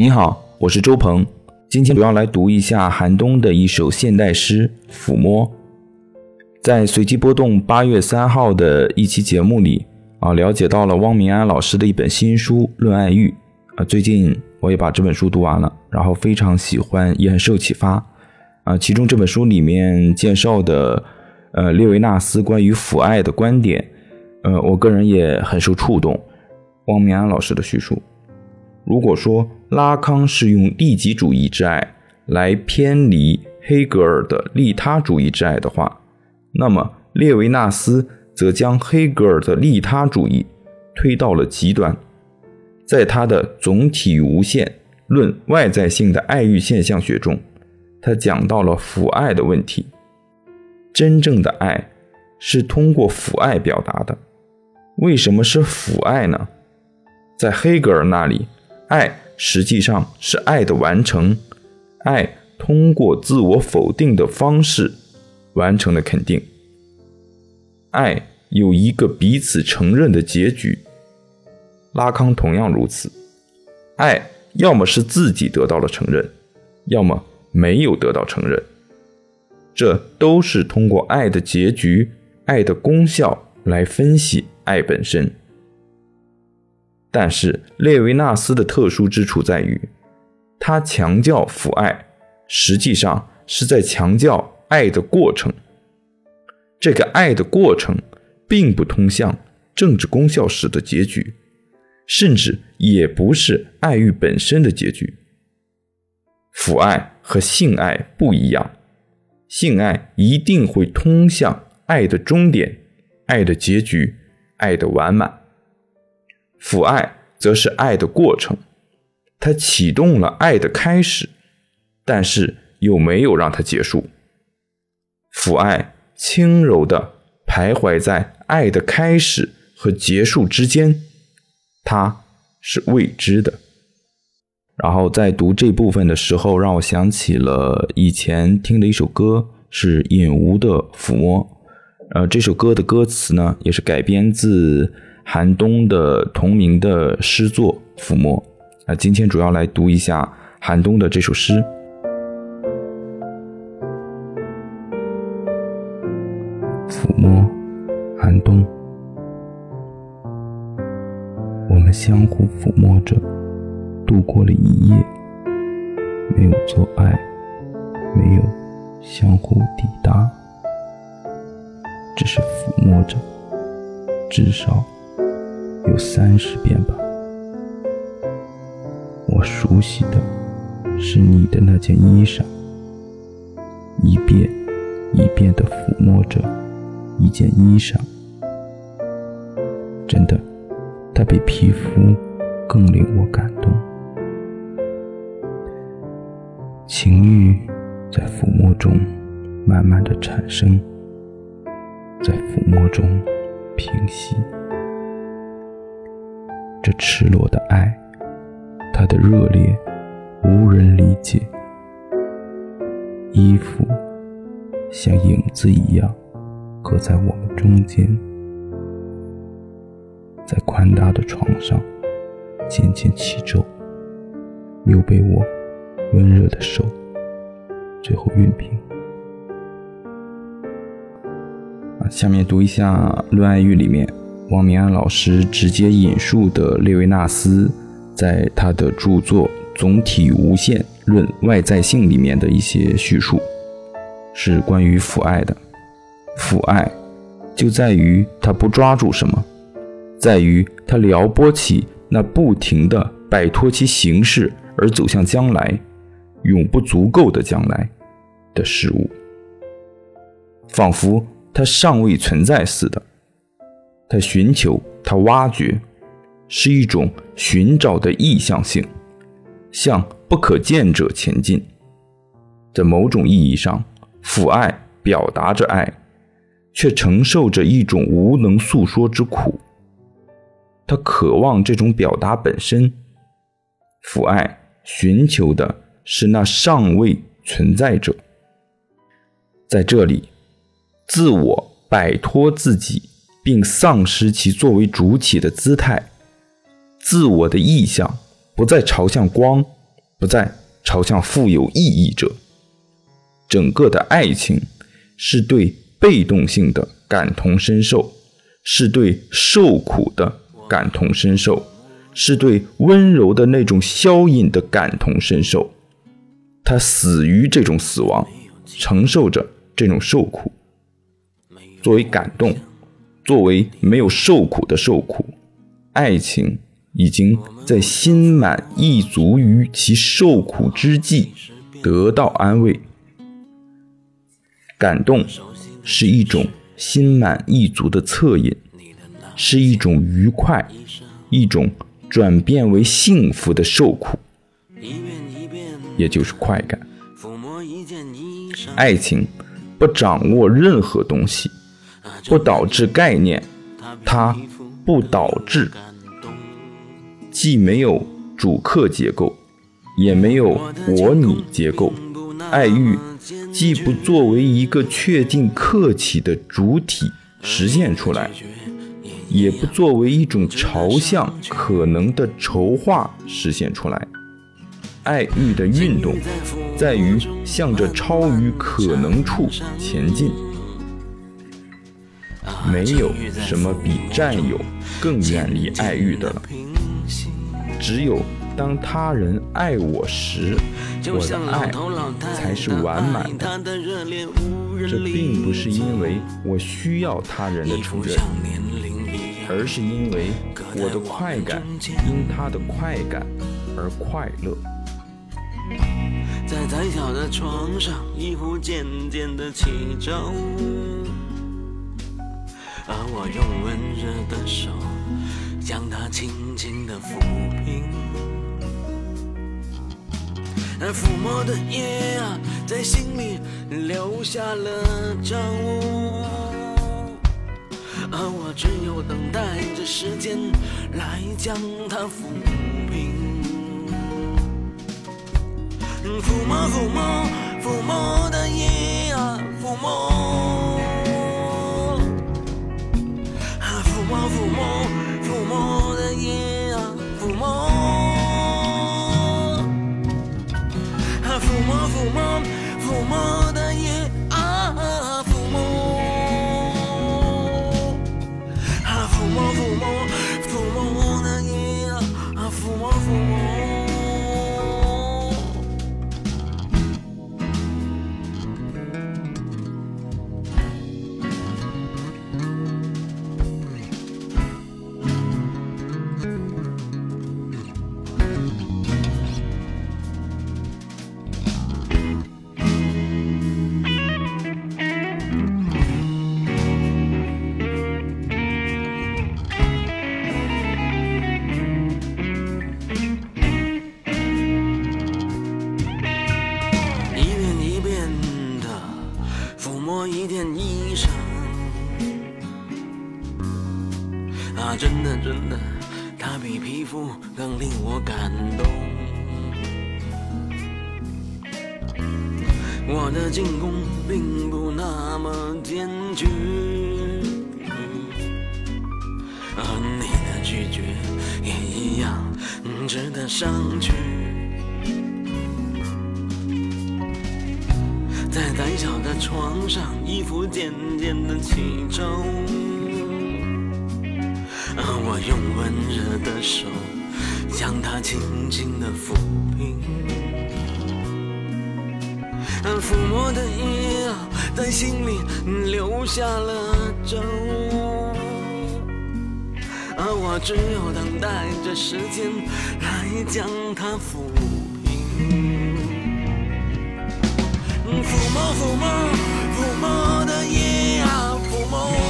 你好，我是周鹏，今天主要来读一下寒冬的一首现代诗《抚摸》。在随机波动八月三号的一期节目里啊，了解到了汪明安老师的一本新书《论爱欲》啊，最近我也把这本书读完了，然后非常喜欢，也很受启发啊。其中这本书里面介绍的呃列维纳斯关于抚爱的观点，呃，我个人也很受触动。汪明安老师的叙述。如果说拉康是用利己主义之爱来偏离黑格尔的利他主义之爱的话，那么列维纳斯则将黑格尔的利他主义推到了极端。在他的总体无限论外在性的爱欲现象学中，他讲到了抚爱的问题。真正的爱是通过抚爱表达的。为什么是抚爱呢？在黑格尔那里。爱实际上是爱的完成，爱通过自我否定的方式完成了肯定。爱有一个彼此承认的结局。拉康同样如此，爱要么是自己得到了承认，要么没有得到承认，这都是通过爱的结局、爱的功效来分析爱本身。但是列维纳斯的特殊之处在于，他强调父爱，实际上是在强调爱的过程。这个爱的过程并不通向政治功效时的结局，甚至也不是爱欲本身的结局。父爱和性爱不一样，性爱一定会通向爱的终点、爱的结局、爱的完满。抚爱则是爱的过程，它启动了爱的开始，但是又没有让它结束。抚爱轻柔地徘徊在爱的开始和结束之间，它是未知的。然后在读这部分的时候，让我想起了以前听的一首歌，是尹吾的《抚摸》。呃，这首歌的歌词呢，也是改编自。寒冬的同名的诗作《抚摸》啊，今天主要来读一下寒冬的这首诗。抚摸，寒冬，我们相互抚摸着度过了一夜，没有做爱，没有相互抵达，只是抚摸着，至少。有三十遍吧。我熟悉的是你的那件衣裳，一遍一遍地抚摸着一件衣裳。真的，它比皮肤更令我感动。情欲在抚摸中慢慢的产生，在抚摸中平息。这赤裸的爱，它的热烈无人理解。衣服像影子一样搁在我们中间，在宽大的床上渐渐起皱，又被我温热的手最后熨平。下面读一下《论爱欲》里面。王明安老师直接引述的列维纳斯在他的著作《总体无限论外在性》里面的一些叙述，是关于父爱的。父爱就在于他不抓住什么，在于他撩拨起那不停的摆脱其形式而走向将来、永不足够的将来的事物，仿佛它尚未存在似的。他寻求，他挖掘，是一种寻找的意向性，向不可见者前进。在某种意义上，父爱表达着爱，却承受着一种无能诉说之苦。他渴望这种表达本身，父爱寻求的是那尚未存在者。在这里，自我摆脱自己。并丧失其作为主体的姿态，自我的意向不再朝向光，不再朝向富有意义者。整个的爱情是对被动性的感同身受，是对受苦的感同身受，是对温柔的那种消隐的感同身受。他死于这种死亡，承受着这种受苦。作为感动，作为没有受苦的受苦，爱情已经在心满意足于其受苦之际得到安慰。感动是一种心满意足的恻隐，是一种愉快，一种转变为幸福的受苦，也就是快感。爱情不掌握任何东西，不导致概念，它不导致，既没有主客结构，也没有我你结构，爱欲。既不作为一个确定客体的主体实现出来，也不作为一种朝向可能的筹划实现出来。爱欲的运动在于向着超于可能处前进。没有什么比占有更远离爱欲的了。只有。当他人爱我时，我的爱才是完满的。这并不是因为我需要他人的承认，而是因为我的快感因他的快感而快乐。在再小的床上，衣服渐渐的起皱，而我用温热的手将它轻轻的抚平。那抚摸的夜啊，在心里留下了皱，而我只有等待着时间来将它抚平。抚摸，抚摸，抚摸的夜啊，抚摸，比皮肤更令我感动。我的进攻并不那么坚决，而你的拒绝也一样值得上去。在窄小的床上，衣服渐渐的起皱。我用温热的手将它轻轻地抚平，抚摸的夜在心里留下了皱，而我只有等待着时间来将它抚平，抚摸，抚摸抚摸的夜啊，抚摸。